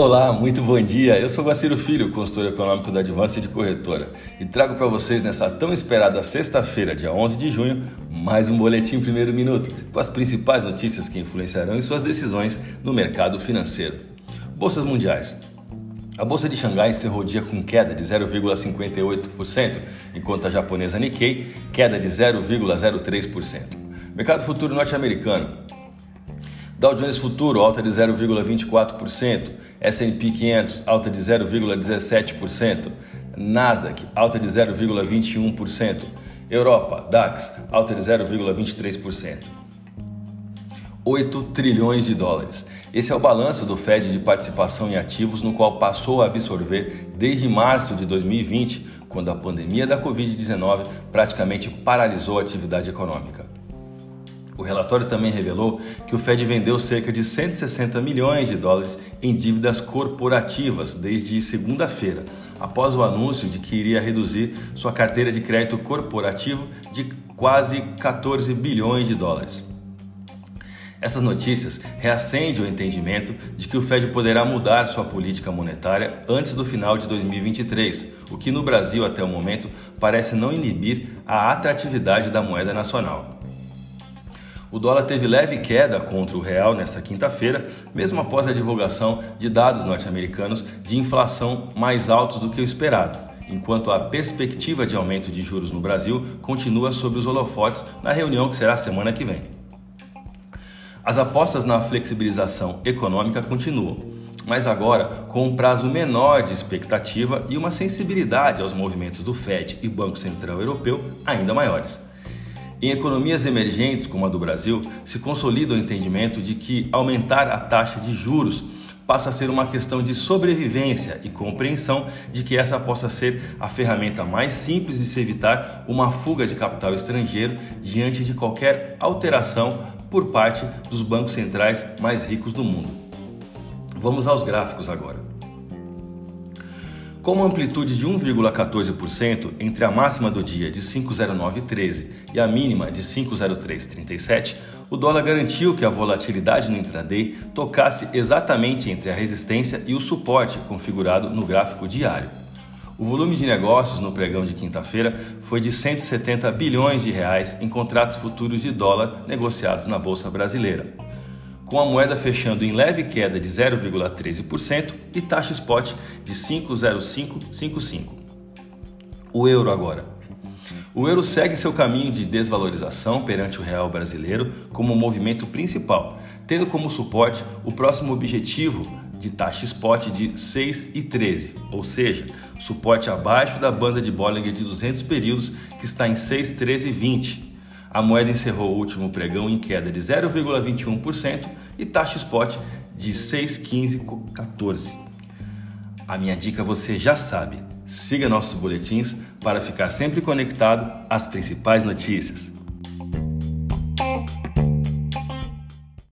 Olá, muito bom dia. Eu sou Vaciro Filho, consultor econômico da Advance de Corretora, e trago para vocês nessa tão esperada sexta-feira, dia 11 de junho, mais um boletim primeiro minuto com as principais notícias que influenciarão em suas decisões no mercado financeiro. Bolsas mundiais. A bolsa de Xangai encerrou o dia com queda de 0,58%, enquanto a japonesa Nikkei queda de 0,03%. Mercado futuro norte-americano. Dow Jones Futuro alta de 0,24%, S&P 500 alta de 0,17%, Nasdaq alta de 0,21%, Europa DAX alta de 0,23%. 8 trilhões de dólares. Esse é o balanço do Fed de participação em ativos, no qual passou a absorver desde março de 2020, quando a pandemia da Covid-19 praticamente paralisou a atividade econômica. O relatório também revelou que o Fed vendeu cerca de 160 milhões de dólares em dívidas corporativas desde segunda-feira, após o anúncio de que iria reduzir sua carteira de crédito corporativo de quase 14 bilhões de dólares. Essas notícias reacendem o entendimento de que o Fed poderá mudar sua política monetária antes do final de 2023, o que no Brasil até o momento parece não inibir a atratividade da moeda nacional. O dólar teve leve queda contra o real nesta quinta-feira, mesmo após a divulgação de dados norte-americanos de inflação mais altos do que o esperado, enquanto a perspectiva de aumento de juros no Brasil continua sob os holofotes na reunião que será semana que vem. As apostas na flexibilização econômica continuam, mas agora com um prazo menor de expectativa e uma sensibilidade aos movimentos do Fed e Banco Central Europeu ainda maiores. Em economias emergentes como a do Brasil, se consolida o entendimento de que aumentar a taxa de juros passa a ser uma questão de sobrevivência e compreensão de que essa possa ser a ferramenta mais simples de se evitar uma fuga de capital estrangeiro diante de qualquer alteração por parte dos bancos centrais mais ricos do mundo. Vamos aos gráficos agora. Com uma amplitude de 1,14% entre a máxima do dia de 5,0913 e a mínima de 5,0337, o dólar garantiu que a volatilidade no intraday tocasse exatamente entre a resistência e o suporte configurado no gráfico diário. O volume de negócios no pregão de quinta-feira foi de 170 bilhões de reais em contratos futuros de dólar negociados na bolsa brasileira com a moeda fechando em leve queda de 0,13% e taxa spot de 5,0555. O euro agora. O euro segue seu caminho de desvalorização perante o real brasileiro como movimento principal, tendo como suporte o próximo objetivo de taxa spot de 6,13, ou seja, suporte abaixo da banda de Bollinger de 200 períodos que está em 6,1320 a moeda encerrou o último pregão em queda de 0,21% e taxa spot de 6,1514. A minha dica você já sabe. Siga nossos boletins para ficar sempre conectado às principais notícias.